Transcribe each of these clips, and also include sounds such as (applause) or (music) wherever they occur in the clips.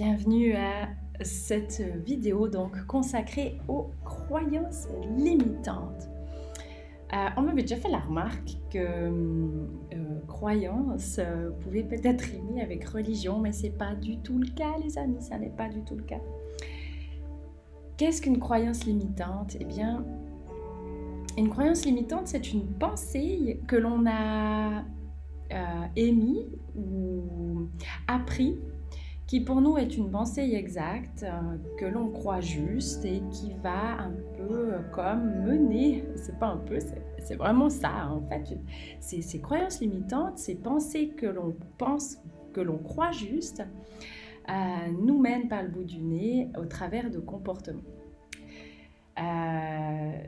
bienvenue à cette vidéo donc consacrée aux croyances limitantes. Euh, on m'avait déjà fait la remarque que euh, croyance euh, pouvait peut-être rimer avec religion, mais c'est pas du tout le cas, les amis, ça n'est pas du tout le cas. Qu'est-ce qu'une croyance limitante? Eh bien, une croyance limitante, c'est une pensée que l'on a émise ou appris qui pour nous est une pensée exacte, euh, que l'on croit juste et qui va un peu comme mener, c'est pas un peu, c'est vraiment ça en fait, ces, ces croyances limitantes, ces pensées que l'on pense, que l'on croit juste, euh, nous mènent par le bout du nez au travers de comportements. Euh,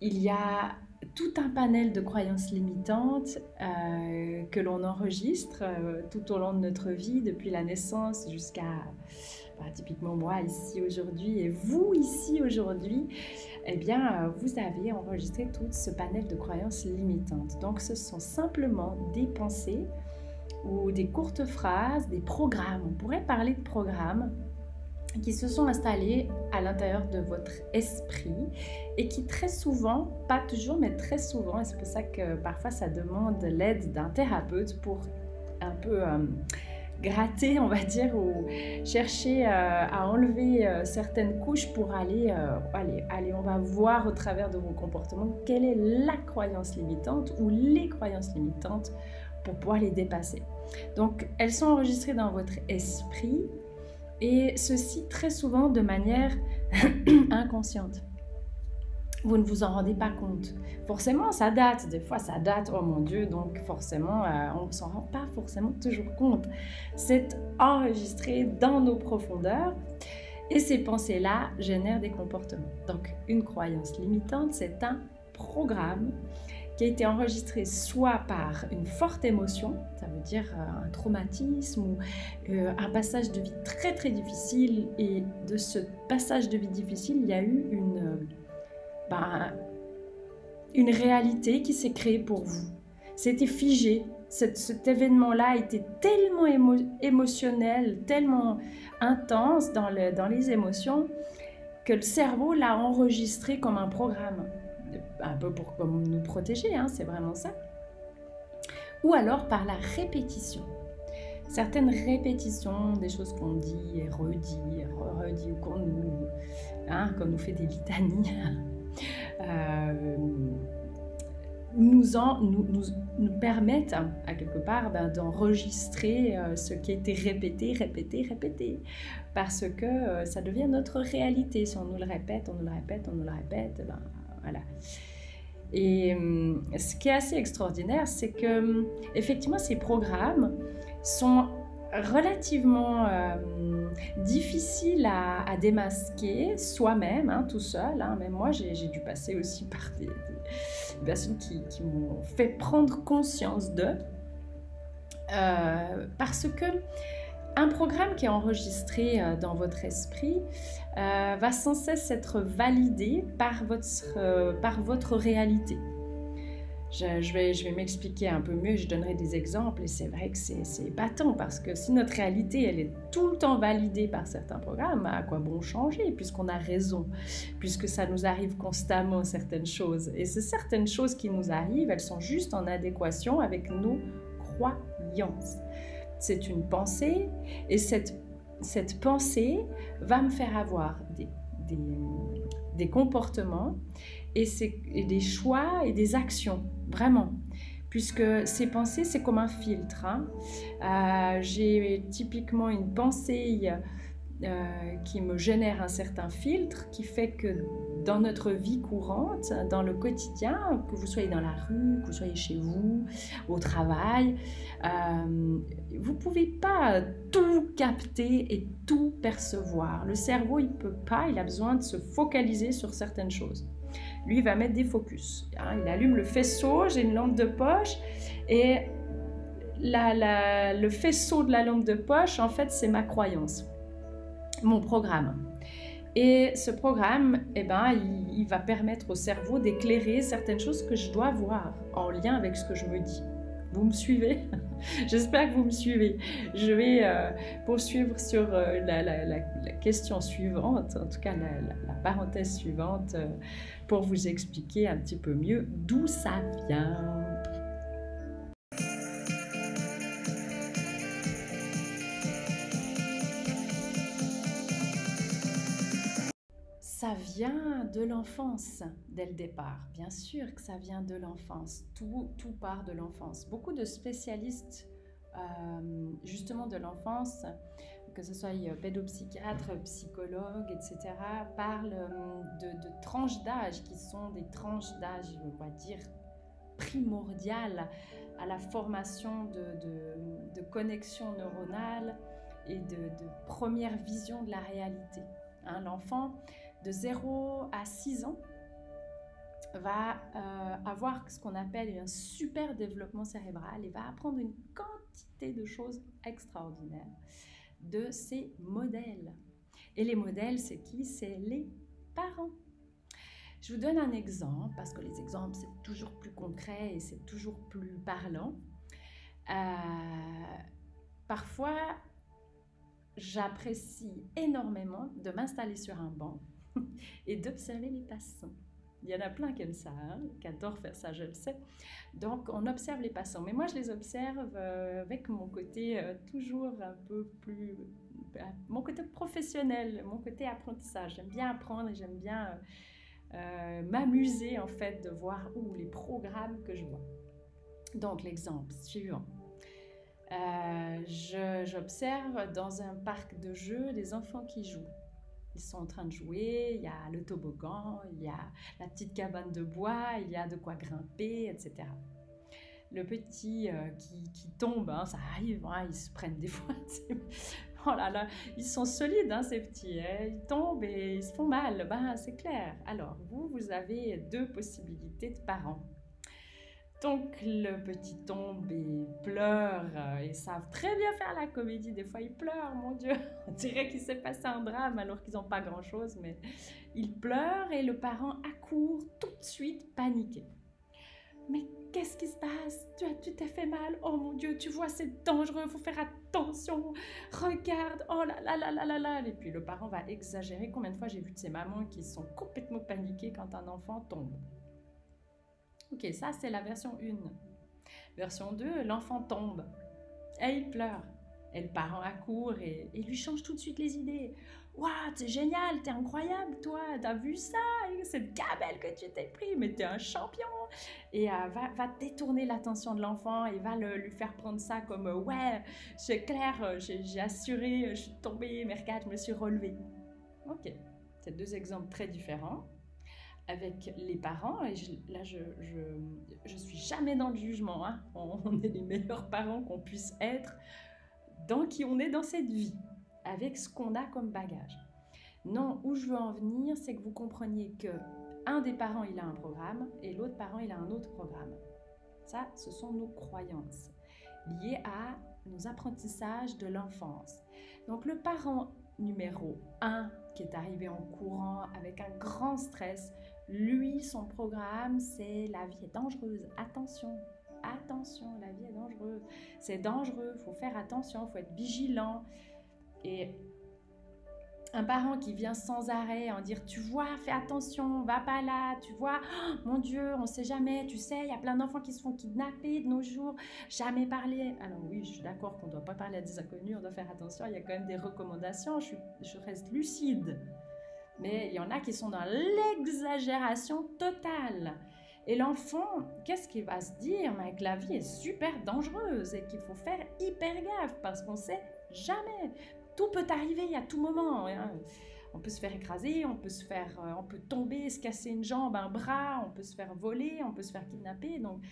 il y a tout un panel de croyances limitantes euh, que l'on enregistre euh, tout au long de notre vie, depuis la naissance jusqu'à bah, typiquement moi ici aujourd'hui et vous ici aujourd'hui, eh bien, euh, vous avez enregistré tout ce panel de croyances limitantes. Donc, ce sont simplement des pensées ou des courtes phrases, des programmes. On pourrait parler de programmes qui se sont installés à l'intérieur de votre esprit et qui très souvent, pas toujours, mais très souvent, et c'est pour ça que parfois ça demande l'aide d'un thérapeute pour un peu euh, gratter, on va dire, ou chercher euh, à enlever euh, certaines couches pour aller, allez, allez, on va voir au travers de vos comportements quelle est la croyance limitante ou les croyances limitantes pour pouvoir les dépasser. Donc, elles sont enregistrées dans votre esprit et ceci très souvent de manière (clears throat) inconsciente. Vous ne vous en rendez pas compte. Forcément, ça date. Des fois, ça date. Oh mon Dieu, donc forcément, euh, on ne s'en rend pas forcément toujours compte. C'est enregistré dans nos profondeurs. Et ces pensées-là génèrent des comportements. Donc, une croyance limitante, c'est un programme a été enregistré soit par une forte émotion, ça veut dire euh, un traumatisme ou euh, un passage de vie très très difficile, et de ce passage de vie difficile, il y a eu une, euh, ben, une réalité qui s'est créée pour vous. C'était figé. Cet, événement-là était tellement émotionnel, tellement intense dans, le, dans les émotions, que le cerveau l'a enregistré comme un programme un peu pour nous protéger, hein, c'est vraiment ça. Ou alors par la répétition. Certaines répétitions, des choses qu'on dit et redit, redit ou qu'on nous, hein, nous fait des litanies, (laughs) euh, nous, en, nous, nous, permettent à quelque part ben, d'enregistrer euh, ce qui a été répété, répété, répété. Parce que euh, ça devient notre réalité. Si on nous le répète, on nous le répète, on nous le répète, ben, voilà. Et hum, ce qui est assez extraordinaire, c'est que hum, effectivement ces programmes sont relativement euh, difficiles à, démasquer soi-même, hein, tout seul. Hein. Même moi, j'ai dû passer aussi (laughs) par des, personnes qui, m'ont fait prendre conscience d'eux. Euh, parce que un programme qui est enregistré euh, dans votre esprit euh, va sans cesse être validé par votre, euh, par votre réalité. Je, vais, je vais m'expliquer un peu mieux, je donnerai des exemples et c'est vrai que c'est épatant parce que si notre réalité elle est tout le temps validée par certains programmes, à quoi bon changer puisqu'on a raison, puisque ça nous arrive constamment certaines choses. Et ces certaines choses qui nous arrivent, elles sont juste en adéquation avec nos croyances c'est une pensée et cette, cette pensée va me faire avoir des, des, comportements et, des choix et des actions, vraiment. Puisque ces pensées, c'est comme un filtre. Hein. Euh, j'ai typiquement une pensée euh, qui me génère un certain filtre qui fait que dans notre vie courante, dans le quotidien, que vous soyez dans la rue, que vous soyez chez vous, au travail, euh, vous pouvez pas tout capter et tout percevoir. Le cerveau, il peut pas, il a besoin de se focaliser sur certaines choses. Lui, il va mettre des focus. Hein. il allume le faisceau, j'ai une lampe de poche et le faisceau de la lampe de poche, en fait, c'est ma croyance mon programme. Et ce programme, eh ben, il, va permettre au cerveau d'éclairer certaines choses que je dois voir en lien avec ce que je me dis. Vous me suivez? (laughs) J'espère que vous me suivez. Je vais euh, poursuivre sur euh, la, question suivante, en tout cas la, parenthèse suivante, euh, pour vous expliquer un petit peu mieux d'où ça vient. De l'enfance dès le départ. Bien sûr que ça vient de l'enfance. Tout, tout part de l'enfance. Beaucoup de spécialistes euh, justement de l'enfance, que ce soit pédopsychiatre, psychologue, etc., parlent euh, de, tranches d'âge qui sont des tranches d'âge, on va dire, primordiales à la formation de, de, connexions neuronales et de, première vision de la réalité. Hein, L'enfant, de 0 à 6 ans, va euh, avoir ce qu'on appelle un super développement cérébral et va apprendre une quantité de choses extraordinaires de ses modèles. Et les modèles, c'est qui? C'est les parents. Je vous donne un exemple, parce que les exemples, c'est toujours plus concret et c'est toujours plus parlant. Euh, parfois, j'apprécie énormément de m'installer sur un banc (laughs) et d'observer les passants. Il y en a plein qui aiment ça, hein, qui adorent faire ça, je le sais. Donc, on observe les passants. Mais moi, je les observe euh, avec mon côté euh, toujours un peu plus... Euh, mon côté professionnel, mon côté apprentissage. J'aime bien apprendre et j'aime bien m'amuser, en fait, de voir où les programmes que je vois. Donc, l'exemple suivant. J'observe dans un parc de jeux des enfants qui jouent. Ils sont en train de jouer, il y a le toboggan, il y a la petite cabane de bois, il y a de quoi grimper, etc. Le petit euh, qui, qui, tombe, hein, ça arrive, hein, ils se prennent des fois. (laughs) oh là là, ils sont solides, hein, ces petits. Ils tombent et ils se font mal. Ben, c'est clair. Alors, vous, vous avez deux possibilités de parents. Donc le petit tombe et pleure. Euh, ils savent très bien faire la comédie. Des fois, ils pleurent, mon Dieu. (laughs) On dirait qu'il s'est passé un drame alors qu'ils n'ont pas grand-chose. Mais ils pleurent et le parent accourt tout de suite paniqué. Mais qu'est-ce qui se passe? Tu as, t'es fait mal? Oh mon Dieu, tu vois, c'est dangereux, faut faire attention. Regarde, oh là là là là là là. Et puis le parent va exagérer. Combien de fois j'ai vu de ces mamans qui sont complètement paniquées quand un enfant tombe? Ok, ça c'est la version 1. Version 2, l'enfant tombe et il pleure. Et le parent accourt et, lui change tout de suite les idées. Waouh, c'est génial, t'es incroyable, toi, t'as vu ça, cette gabelle que tu t'es pris, mais t'es un champion. Et euh, va, va, détourner l'attention de l'enfant et va le, lui faire prendre ça comme euh, ouais, c'est clair, euh, j'ai assuré, je suis tombée, mais je me suis relevée. Ok, c'est deux exemples très différents avec les parents. Et là, je, je, suis jamais dans le jugement. Hein. (laughs) On, est les meilleurs parents qu'on puisse être dans qui on est dans cette vie, avec ce qu'on a comme bagage. Non, où je veux en venir, c'est que vous compreniez que un des parents, il a un programme et l'autre parent, il a un autre programme. Ça, ce sont nos croyances liées à nos apprentissages de l'enfance. Donc le parent numéro 1 qui est arrivé en courant avec un grand stress, lui, son programme, c'est la vie est dangereuse. Attention, attention, la vie est dangereuse. C'est dangereux, faut faire attention, faut être vigilant. Et un parent qui vient sans arrêt en dire tu vois fais attention va pas là tu vois oh, mon dieu on sait jamais tu sais il y a plein d'enfants qui se font kidnapper de nos jours jamais parler alors oui je suis d'accord qu'on doit pas parler à des inconnus on doit faire attention il y a quand même des recommandations je reste lucide mais il y en a qui sont dans l'exagération totale. Et l'enfant, qu'est-ce qu'il va se dire? Mais que la vie est super dangereuse et qu'il faut faire hyper gaffe parce qu'on sait jamais. Tout peut arriver à tout moment. Hein. On peut se faire écraser, on peut se faire, euh, on peut tomber, se casser une jambe, un bras, on peut se faire voler, on peut se faire kidnapper. Donc,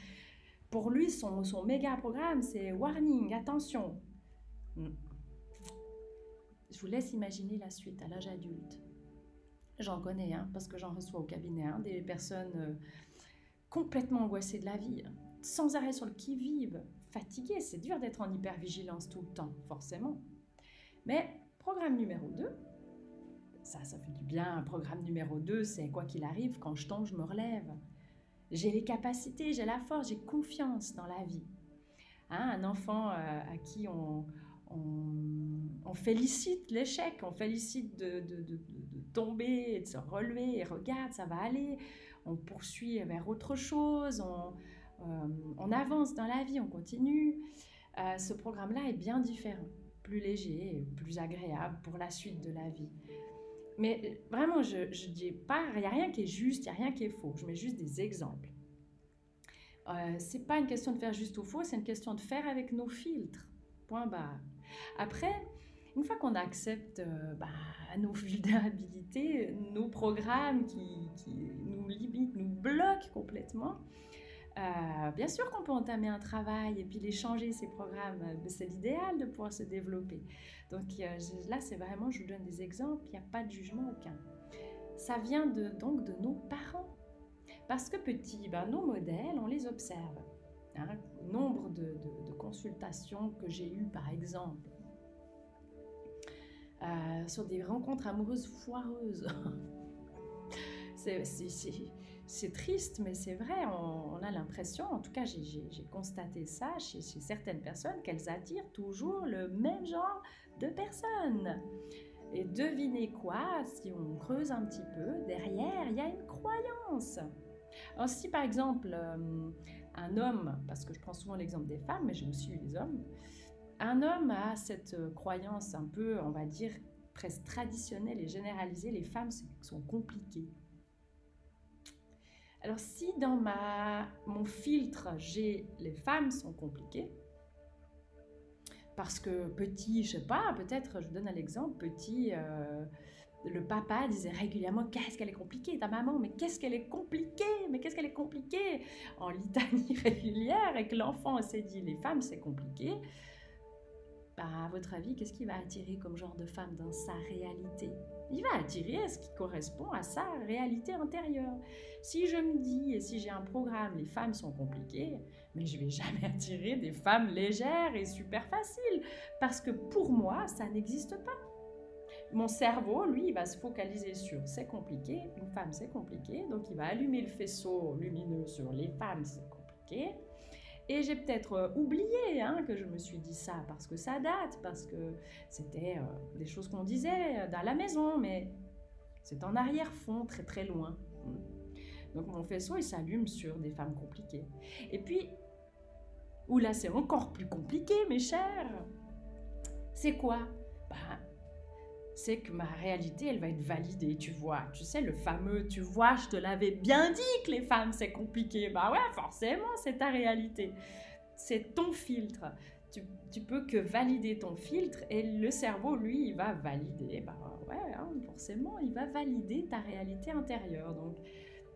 pour lui, son, méga programme, c'est warning, attention. Hmm. Je vous laisse imaginer la suite à l'âge adulte. J'en connais, hein, parce que j'en reçois au cabinet, hein, des personnes euh, complètement angoissées de la vie, sans arrêt sur le qui-vive, fatiguées. C'est dur d'être en hypervigilance tout le temps, forcément. Mais programme numéro 2, ça, ça fait du bien. Programme numéro 2, c'est quoi qu'il arrive, quand je tombe, je me relève. J'ai les capacités, j'ai la force, j'ai confiance dans la vie. Hein, un enfant à qui on, félicite l'échec, on félicite de, tomber de se relever, et regarde, ça va aller, on poursuit vers autre chose, on, euh, avance dans la vie, on continue. Euh, ce programme-là est bien différent, plus léger, plus agréable pour la suite de la vie. Mais vraiment, je ne dis pas, il n'y a rien qui est juste, il n'y a rien qui est faux, je mets juste des exemples. Euh, c'est pas une question de faire juste ou faux, c'est une question de faire avec nos filtres. Point barre. Après, une fois qu'on accepte euh, bah, nos vulnérabilités, nos programmes qui, nous limitent, nous bloquent complètement, euh, bien sûr qu'on peut entamer un travail et puis les changer, ces programmes. C'est l'idéal de pouvoir se développer. Donc euh, là, c'est vraiment, je vous donne des exemples, il n'y a pas de jugement aucun. Ça vient donc de nos parents. Parce que petits, ben, nos modèles, on les observe. Hein. nombre de, de consultations que j'ai eues, par exemple, euh, sur des rencontres amoureuses foireuses. (laughs) c'est triste, mais c'est vrai, on, a l'impression, en tout cas j'ai constaté ça chez, certaines personnes, qu'elles attirent toujours le même genre de personnes. Et devinez quoi, si on creuse un petit peu, derrière, il y a une croyance. Alors si par exemple euh, un homme, parce que je prends souvent l'exemple des femmes, mais j'ai aussi eu les hommes, un homme a cette euh, croyance un peu, on va dire, presque traditionnelle et généralisée, les femmes sont compliquées. Alors si dans mon filtre, j'ai les femmes sont compliquées, parce que petit, je sais pas, peut-être, je donne un exemple, petit, euh, le papa disait régulièrement qu'est-ce qu'elle est compliquée, ta maman, mais qu'est-ce qu'elle est compliquée, mais qu'est-ce qu'elle est compliquée, en litanie (laughs) régulière, et que l'enfant s'est dit les femmes c'est compliqué. Bah, à votre avis, qu'est-ce qui va attirer comme genre de femme dans sa réalité? Il va attirer ce qui correspond à sa réalité intérieure. Si je me dis, et si j'ai un programme, les femmes sont compliquées, mais je vais jamais (laughs) attirer des femmes légères et super faciles, parce que pour moi, ça n'existe pas. Mon cerveau, lui, il va se focaliser sur c'est compliqué, une femme c'est compliqué, donc il va allumer le faisceau lumineux sur les femmes c'est compliqué. Et j'ai peut-être euh, oublié hein, que je me suis dit ça parce que ça date, parce que c'était euh, des choses qu'on disait euh, dans la maison, mais c'est en arrière-fond, très très loin. Donc mon faisceau, il s'allume sur des femmes compliquées. Et puis, là c'est encore plus compliqué, mes chers. C'est quoi? Bah, c'est que ma réalité, elle va être validée, tu vois. Tu sais, le fameux, tu vois, je te l'avais bien dit que les femmes, c'est compliqué. Bah ouais, forcément, c'est ta réalité. C'est ton filtre. Tu, tu, peux que valider ton filtre et le cerveau, lui, il va valider. Bah ouais, hein, forcément, il va valider ta réalité intérieure. Donc,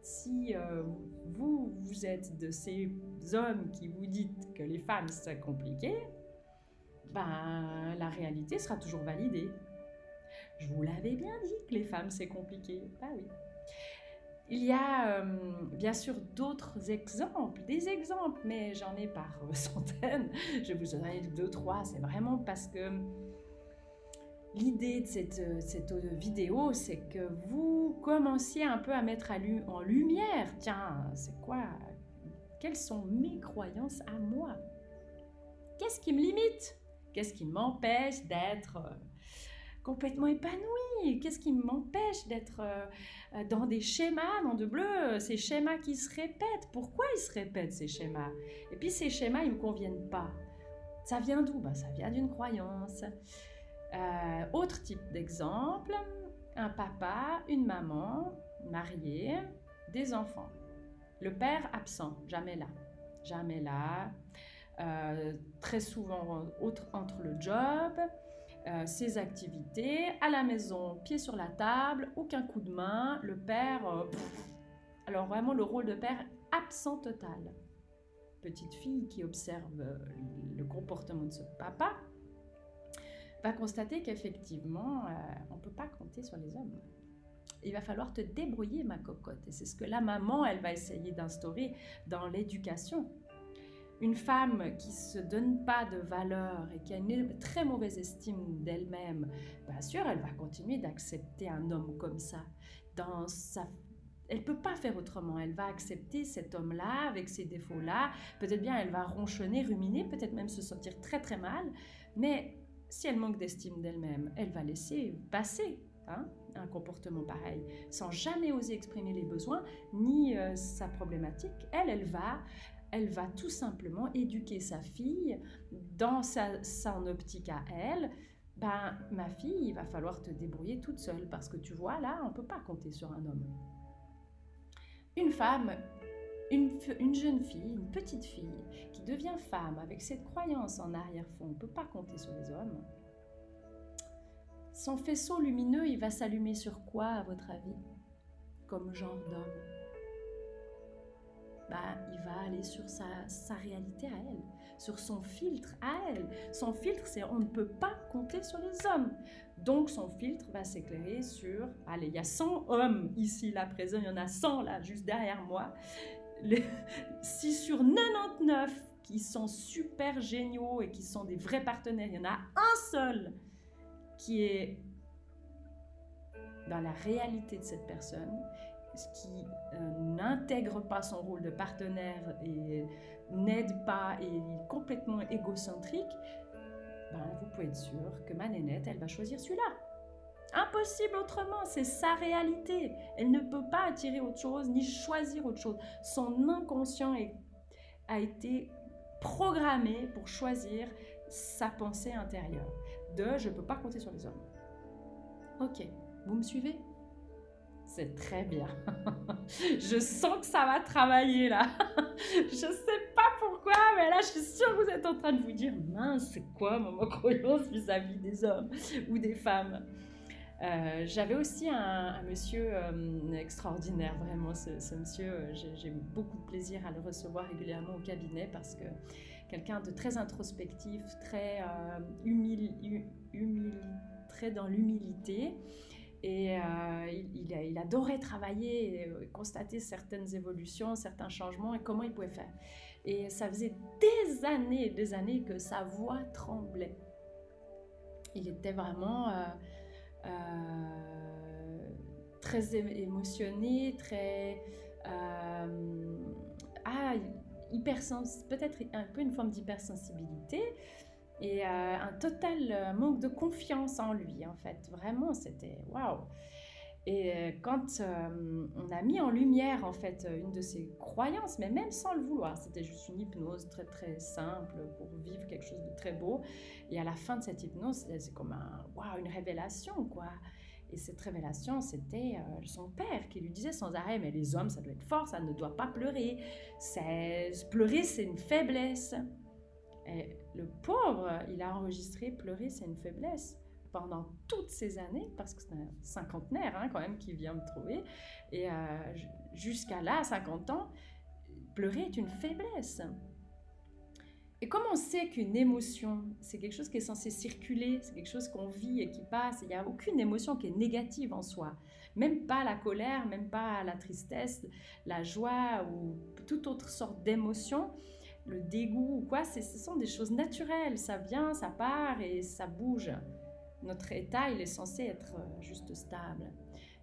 si euh, vous, vous êtes de ces hommes qui vous dites que les femmes, c'est compliqué, ben, la réalité sera toujours validée. Je vous l'avais bien dit que les femmes, c'est compliqué. Bah oui. Il y a euh, bien sûr d'autres exemples, des exemples, mais j'en ai par (laughs) centaines. Je vous en ai deux, trois. C'est vraiment parce que l'idée de cette, cette, vidéo, c'est que vous commenciez un peu à mettre en lumière, tiens, c'est quoi? Quelles sont mes croyances à moi? Qu'est-ce qui me limite? Qu'est-ce qui m'empêche d'être complètement épanouie. Qu'est-ce qui m'empêche d'être euh, euh, dans des schémas, dans de bleu, ces schémas qui se répètent? Pourquoi ils se répètent ces schémas? Et puis ces schémas, ils ne me conviennent pas. Ça vient d'où? Ben, Ça vient d'une croyance. Euh, autre type d'exemple, un papa, une maman, mariés, des enfants. Le père absent, jamais là. Jamais là. très souvent entre le job, euh, ses activités, à la maison, pied sur la table, aucun coup de main, le père... Euh, alors vraiment le rôle de père absent total. Petite fille qui observe euh, le comportement de ce papa va constater qu'effectivement, on ne peut pas compter sur les hommes. Il va falloir te débrouiller, ma cocotte. Et c'est ce que la maman, elle va essayer d'instaurer dans l'éducation une femme qui se donne pas de valeur et qui a une très mauvaise estime d'elle-même, bien sûr, elle va continuer d'accepter un homme comme ça dans sa elle peut pas faire autrement. Elle va accepter cet homme-là avec ses défauts-là. Peut-être bien elle va ronchonner, ruminer, peut-être même se sentir très très mal. Mais si elle manque d'estime d'elle-même, elle va laisser passer hein, un comportement pareil, sans jamais oser exprimer les besoins ni euh, sa problématique. Elle, elle va, elle va tout simplement éduquer sa fille dans sa, son optique à elle. Ben, ma fille, il va falloir te débrouiller toute seule parce que tu vois, là, on ne peut pas compter sur un homme. Une femme, une, une, jeune fille, une petite fille qui devient femme avec cette croyance en arrière-fond, on ne peut pas compter sur les hommes. Son faisceau lumineux, il va s'allumer sur quoi, à votre avis, comme genre d'homme? Bah, il va aller sur sa, réalité à elle, sur son filtre à elle. Son filtre, c'est on ne peut pas compter sur les hommes. Donc son filtre va s'éclairer sur, allez, il y a 100 hommes ici, là, présents, il y en a 100 là, juste derrière moi. (laughs) si sur 99 qui sont super géniaux et qui sont des vrais partenaires, il y en a un seul qui est dans la réalité de cette personne, qui euh, n'intègre pas son rôle de partenaire et n'aide pas et est complètement égocentrique, ben, vous pouvez être sûr que ma nénette, elle va choisir celui-là. Impossible autrement, c'est sa réalité. Elle ne peut pas attirer autre chose ni choisir autre chose. Son inconscient a été programmé pour choisir sa pensée intérieure. De je ne peux pas compter sur les hommes. Ok, vous me suivez? C'est très bien. (laughs) je sens que ça va travailler là. (laughs) je sais pas pourquoi, mais là je suis sûre que vous êtes en train de vous dire mince, c'est quoi ma croyance vis-à-vis des hommes ou des femmes? Euh, J'avais aussi un, monsieur euh, extraordinaire, vraiment. Ce, monsieur, euh, j'ai beaucoup de plaisir à le recevoir régulièrement au cabinet parce que quelqu'un de très introspectif, très humile, très dans l'humilité. Et euh, il, adorait travailler et euh, constater certaines évolutions, certains changements et comment il pouvait faire. Et ça faisait des années et des années que sa voix tremblait. Il était vraiment euh, très émotionné, très... ah, peut-être un peu une forme d'hypersensibilité et euh, un total euh, manque de confiance en lui, en fait. Vraiment, c'était waouh! Et euh, quand on a mis en lumière, en fait, une de ses croyances, mais même sans le vouloir, c'était juste une hypnose très très simple pour vivre quelque chose de très beau. Et à la fin de cette hypnose, c'est comme un, waouh, une révélation, quoi. Et cette révélation, c'était son père qui lui disait sans arrêt, mais les hommes, ça doit être fort, ça ne doit pas pleurer. Pleurer, c'est une faiblesse. Et le pauvre, il a enregistré pleurer, c'est une faiblesse pendant toutes ces années, parce que c'est un cinquantenaire hein, quand même qui vient me trouver. Et euh, jusqu'à là, 50 ans, pleurer est une faiblesse. Et comme on sait qu'une émotion, c'est quelque chose qui est censé circuler, c'est quelque chose qu'on vit et qui passe, il n'y a aucune émotion qui est négative en soi. Même pas la colère, même pas la tristesse, la joie ou toute autre sorte d'émotion le dégoût ou quoi, ce sont des choses naturelles. Ça vient, ça part et ça bouge. Notre état, il est censé être euh, juste stable.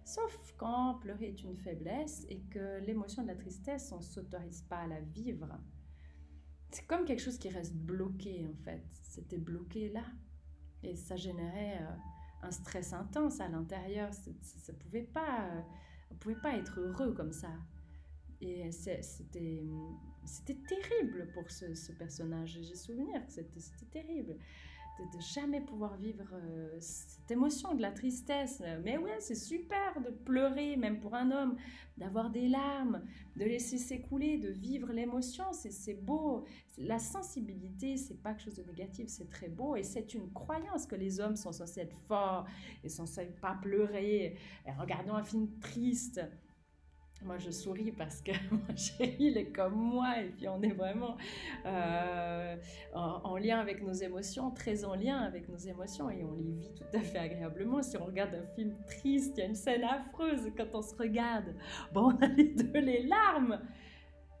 Sauf quand pleurer est une faiblesse et que l'émotion de la tristesse, on ne s'autorise pas à la vivre. C'est comme quelque chose qui reste bloqué en fait. C'était bloqué là. Et ça générait euh, un stress intense à l'intérieur. Ça ne pouvait pas, euh, on pouvait pas être heureux comme ça. Et c'était terrible pour ce, personnage. J'ai souvenir que c'était terrible de, de, jamais pouvoir vivre euh, cette émotion de la tristesse. Mais ouais, c'est super de pleurer, même pour un homme, d'avoir des larmes, de laisser s'écouler, de vivre l'émotion. C'est beau. La sensibilité, c'est pas quelque chose de négatif, c'est très beau. Et c'est une croyance que les hommes sont censés être forts et censés pas pleurer. Et regardons un film triste moi, je souris parce que (laughs) mon chéri, il est comme moi et puis on est vraiment euh, en, lien avec nos émotions, très en lien avec nos émotions et on les vit tout à fait agréablement. Si on regarde un film triste, il y a une scène affreuse quand on se regarde. Bon, on a les deux les larmes.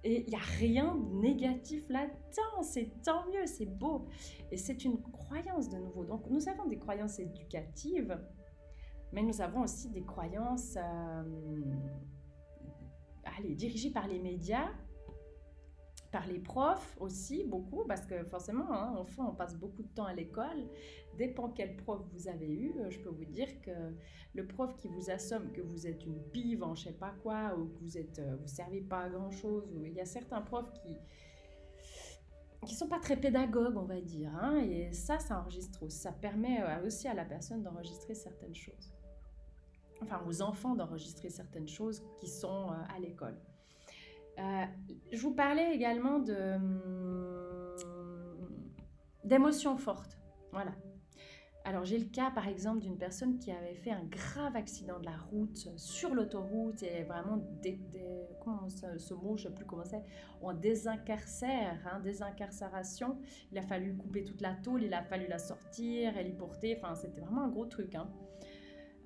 Et il n'y a rien de négatif là-dedans, c'est tant mieux, c'est beau. Et c'est une croyance de nouveau. Donc nous avons des croyances éducatives, mais nous avons aussi des croyances... Euh, allez, dirigé par les médias, par les profs aussi, beaucoup, parce que forcément, hein, enfant, on passe beaucoup de temps à l'école. Dépend quel prof vous avez eu, je peux vous dire que le prof qui vous assomme que vous êtes une pive en je sais pas quoi, ou que vous êtes, euh, vous servez pas à grand chose, il y a certains profs qui qui sont pas très pédagogues, on va dire. Hein, et ça, ça enregistre. Ça permet euh, aussi à la personne d'enregistrer certaines choses. Enfin, aux enfants d'enregistrer certaines choses qui sont euh, à l'école. Euh, je vous parlais également hum, d'émotions fortes. Voilà. Alors j'ai le cas par exemple d'une personne qui avait fait un grave accident de la route sur l'autoroute et vraiment comment ce, mot je ne sais plus comment c'est on désincarcère hein, désincarcération il a fallu couper toute la tôle il a fallu la sortir elle y porter enfin c'était vraiment un gros truc hein.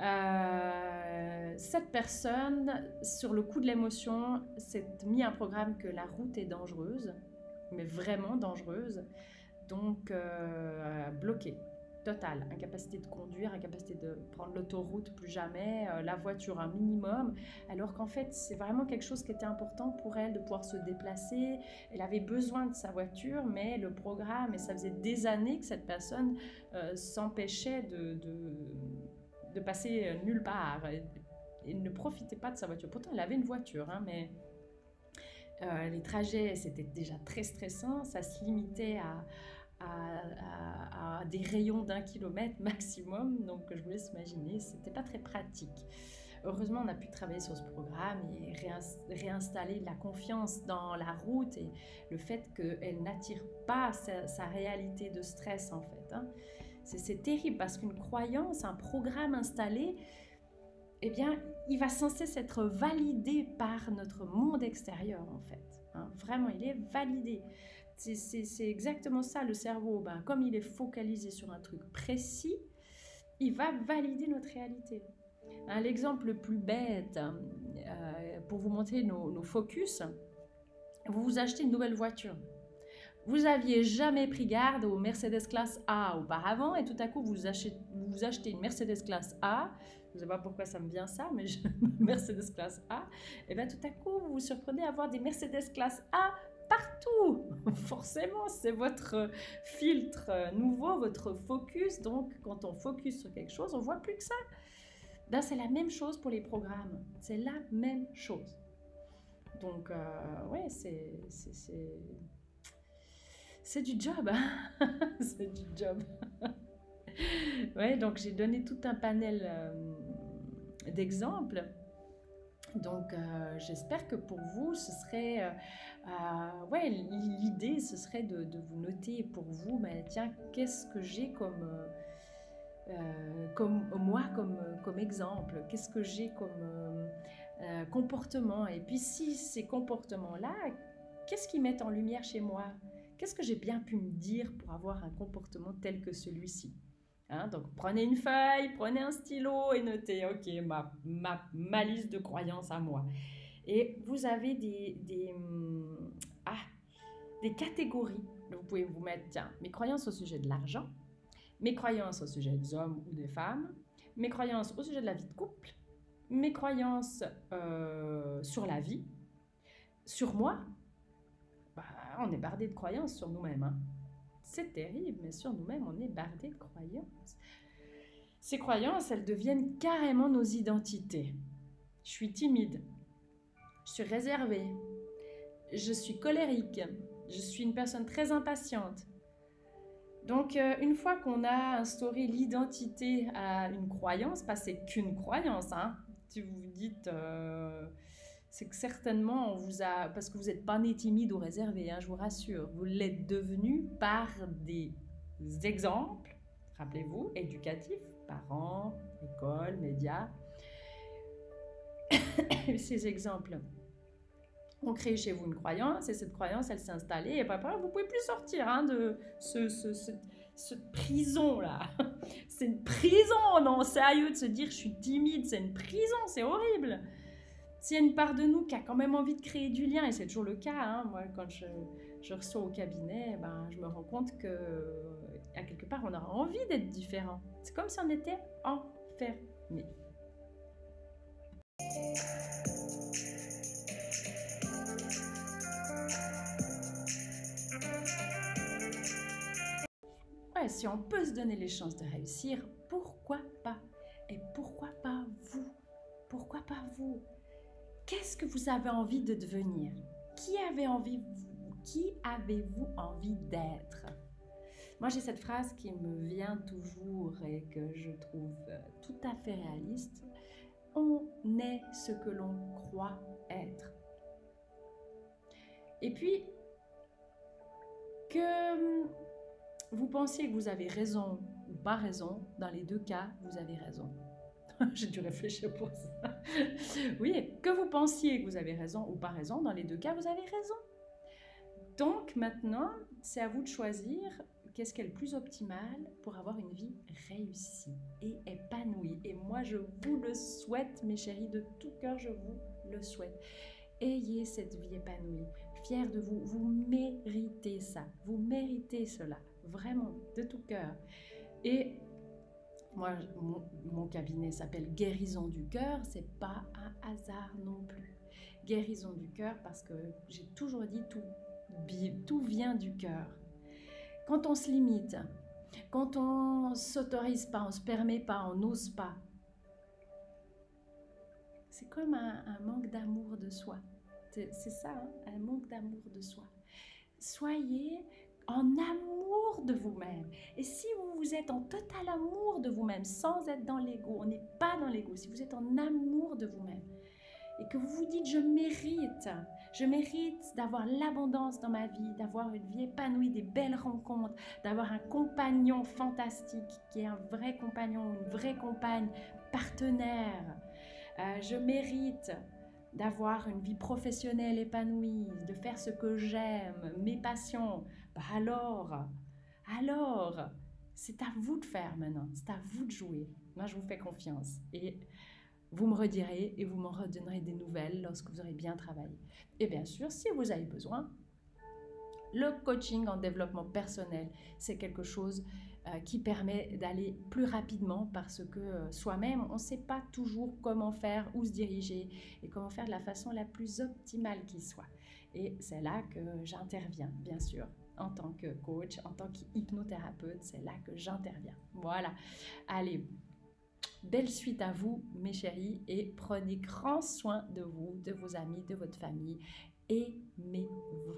Euh, cette personne, sur le coup de l'émotion, s'est mis un programme que la route est dangereuse, mais vraiment dangereuse, donc euh, bloquée, totale, incapacité de conduire, incapacité de prendre l'autoroute plus jamais, euh, la voiture un minimum, alors qu'en fait c'est vraiment quelque chose qui était important pour elle de pouvoir se déplacer. Elle avait besoin de sa voiture, mais le programme, et ça faisait des années que cette personne s'empêchait de de passer euh, nulle part. Et, ne profitait pas de sa voiture. Pourtant, elle avait une voiture, hein, mais euh, les trajets, c'était déjà très stressant. Ça se limitait à, à, des rayons d'un kilomètre (laughs) maximum. Donc, je vous laisse imaginer, c'était pas très pratique. Heureusement, on a pu travailler sur ce programme et réinstaller la confiance dans la route et le fait qu'elle n'attire pas sa, réalité de stress en fait. Hein. C'est terrible parce qu'une croyance, un programme installé, eh bien, il va sans cesse être validé par notre monde extérieur, en fait. Hein. Vraiment, il est validé. C'est exactement ça, le cerveau. Ben, comme il est focalisé sur un truc précis, il va valider notre réalité. L'exemple le plus bête, euh, pour vous montrer nos focus, vous vous achetez une nouvelle voiture vous aviez jamais pris garde au Mercedes classe A auparavant et tout à coup vous achetez, une Mercedes classe A, je ne sais pas pourquoi ça me vient ça, mais je, (laughs) Mercedes classe A, et bien tout à coup vous vous surprenez à avoir des Mercedes classe A partout. (laughs) Forcément, c'est votre filtre nouveau, votre focus. Donc quand on focus sur quelque chose, on voit plus que ça. Ben, c'est la même chose pour les programmes. C'est la même chose. Donc, euh, ouais, c'est c'est du job. Hein. (laughs) c'est du job. (laughs) ouais, donc j'ai donné tout un panel euh, d'exemples. Donc, euh, j'espère que pour vous, ce serait, euh, ouais, l'idée, ce serait de, vous noter pour vous, ben, tiens, qu'est-ce que j'ai comme, comme moi comme, comme exemple, qu'est-ce que j'ai comme comportement, et puis si ces comportements-là, qu'est-ce qu'ils mettent en lumière chez moi? Qu'est-ce que j'ai bien pu me dire pour avoir un comportement tel que celui-ci hein, Donc prenez une feuille, prenez un stylo et notez, ok, ma, ma, liste de croyances à moi. Et vous avez des, des, hum, ah, des catégories. Vous pouvez vous mettre, tiens, mes croyances au sujet de l'argent, mes croyances au sujet des hommes ou des femmes, mes croyances au sujet de la vie de couple, mes croyances euh, sur la vie, sur moi, bah, on est bardé de croyances sur nous-mêmes. Hein. C'est terrible, mais sur nous-mêmes, on est bardé de croyances. Ces croyances, elles deviennent carrément nos identités. Je suis timide. Je suis réservée. Je suis colérique. Je suis une personne très impatiente. Donc, euh, une fois qu'on a instauré l'identité à une croyance, pas c'est qu'une croyance, hein. si vous vous dites euh, c'est que certainement on vous a, parce que vous n'êtes pas né timide ou réservé, hein, je vous rassure, vous l'êtes devenu par des exemples, rappelez-vous, éducatifs, parents, école, médias. (coughs) Ces exemples ont créé chez vous une croyance et cette croyance, elle s'est installée et après, vous pouvez plus sortir hein, de ce, ce, cette prison-là. (laughs) c'est une prison, non, sérieux, de se dire je suis timide, c'est une prison, c'est horrible. S'il y a une part de nous qui a quand même envie de créer du lien, et c'est toujours le cas, hein. moi quand je, je, reçois au cabinet, ben, je me rends compte que à quelque part on a envie d'être différent. C'est comme si on était enfermé. Ouais, si on peut se donner les chances de réussir, pourquoi pas? Et pourquoi pas vous? Pourquoi pas vous? Qu'est-ce que vous avez envie de devenir? Qui avez envie Qui avez-vous envie d'être? Moi, j'ai cette phrase qui me vient toujours et que je trouve euh, tout à fait réaliste. On est ce que l'on croit être. Et puis, que vous pensiez que vous avez raison ou pas raison, dans les deux cas, vous avez raison. (laughs) J'ai dû réfléchir pour ça. oui, que vous pensiez que vous avez raison ou pas raison, dans les deux cas, vous avez raison. Donc maintenant, c'est à vous de choisir qu'est-ce qui est le plus optimal pour avoir une vie réussie et épanouie. Et moi, je vous le souhaite, mes chéris, de tout cœur, je vous le souhaite. Ayez cette vie épanouie, fier de vous. Vous méritez ça. Vous méritez cela, vraiment, de tout cœur. Et moi, mon, cabinet s'appelle Guérison du cœur. C'est pas un hasard non plus. Guérison du cœur parce que j'ai toujours dit tout, vient du cœur. Quand on se limite, quand on s'autorise pas, on se permet pas, on n'ose pas, c'est comme un, manque d'amour de soi. C'est ça, hein, un manque d'amour de soi. Soyez en amour de vous-même. Et si vous êtes en total amour de vous-même, sans être dans l'ego, on n'est pas dans l'ego, si vous êtes en amour de vous-même, et que vous vous dites je mérite, je mérite d'avoir l'abondance dans ma vie, d'avoir une vie épanouie, des belles rencontres, d'avoir un compagnon fantastique qui est un vrai compagnon, une vraie compagne, partenaire, euh, je mérite d'avoir une vie professionnelle épanouie, de faire ce que j'aime, mes passions. Alors, alors, c'est à vous de faire maintenant, c'est à vous de jouer. Moi, je vous fais confiance. Et vous me redirez et vous m'en redonnerez des nouvelles lorsque vous aurez bien travaillé. Et bien sûr, si vous avez besoin, le coaching en développement personnel, c'est quelque chose euh, qui permet d'aller plus rapidement parce que euh, soi-même, on ne sait pas toujours comment faire, où se diriger et comment faire de la façon la plus optimale qui soit. Et c'est là que j'interviens, bien sûr, en tant que coach, en tant qu'hypnothérapeute, c'est là que j'interviens. Voilà. Allez, Belle suite à vous, mes chéris, et prenez grand soin de vous, de vos amis, de votre famille. Aimez-vous.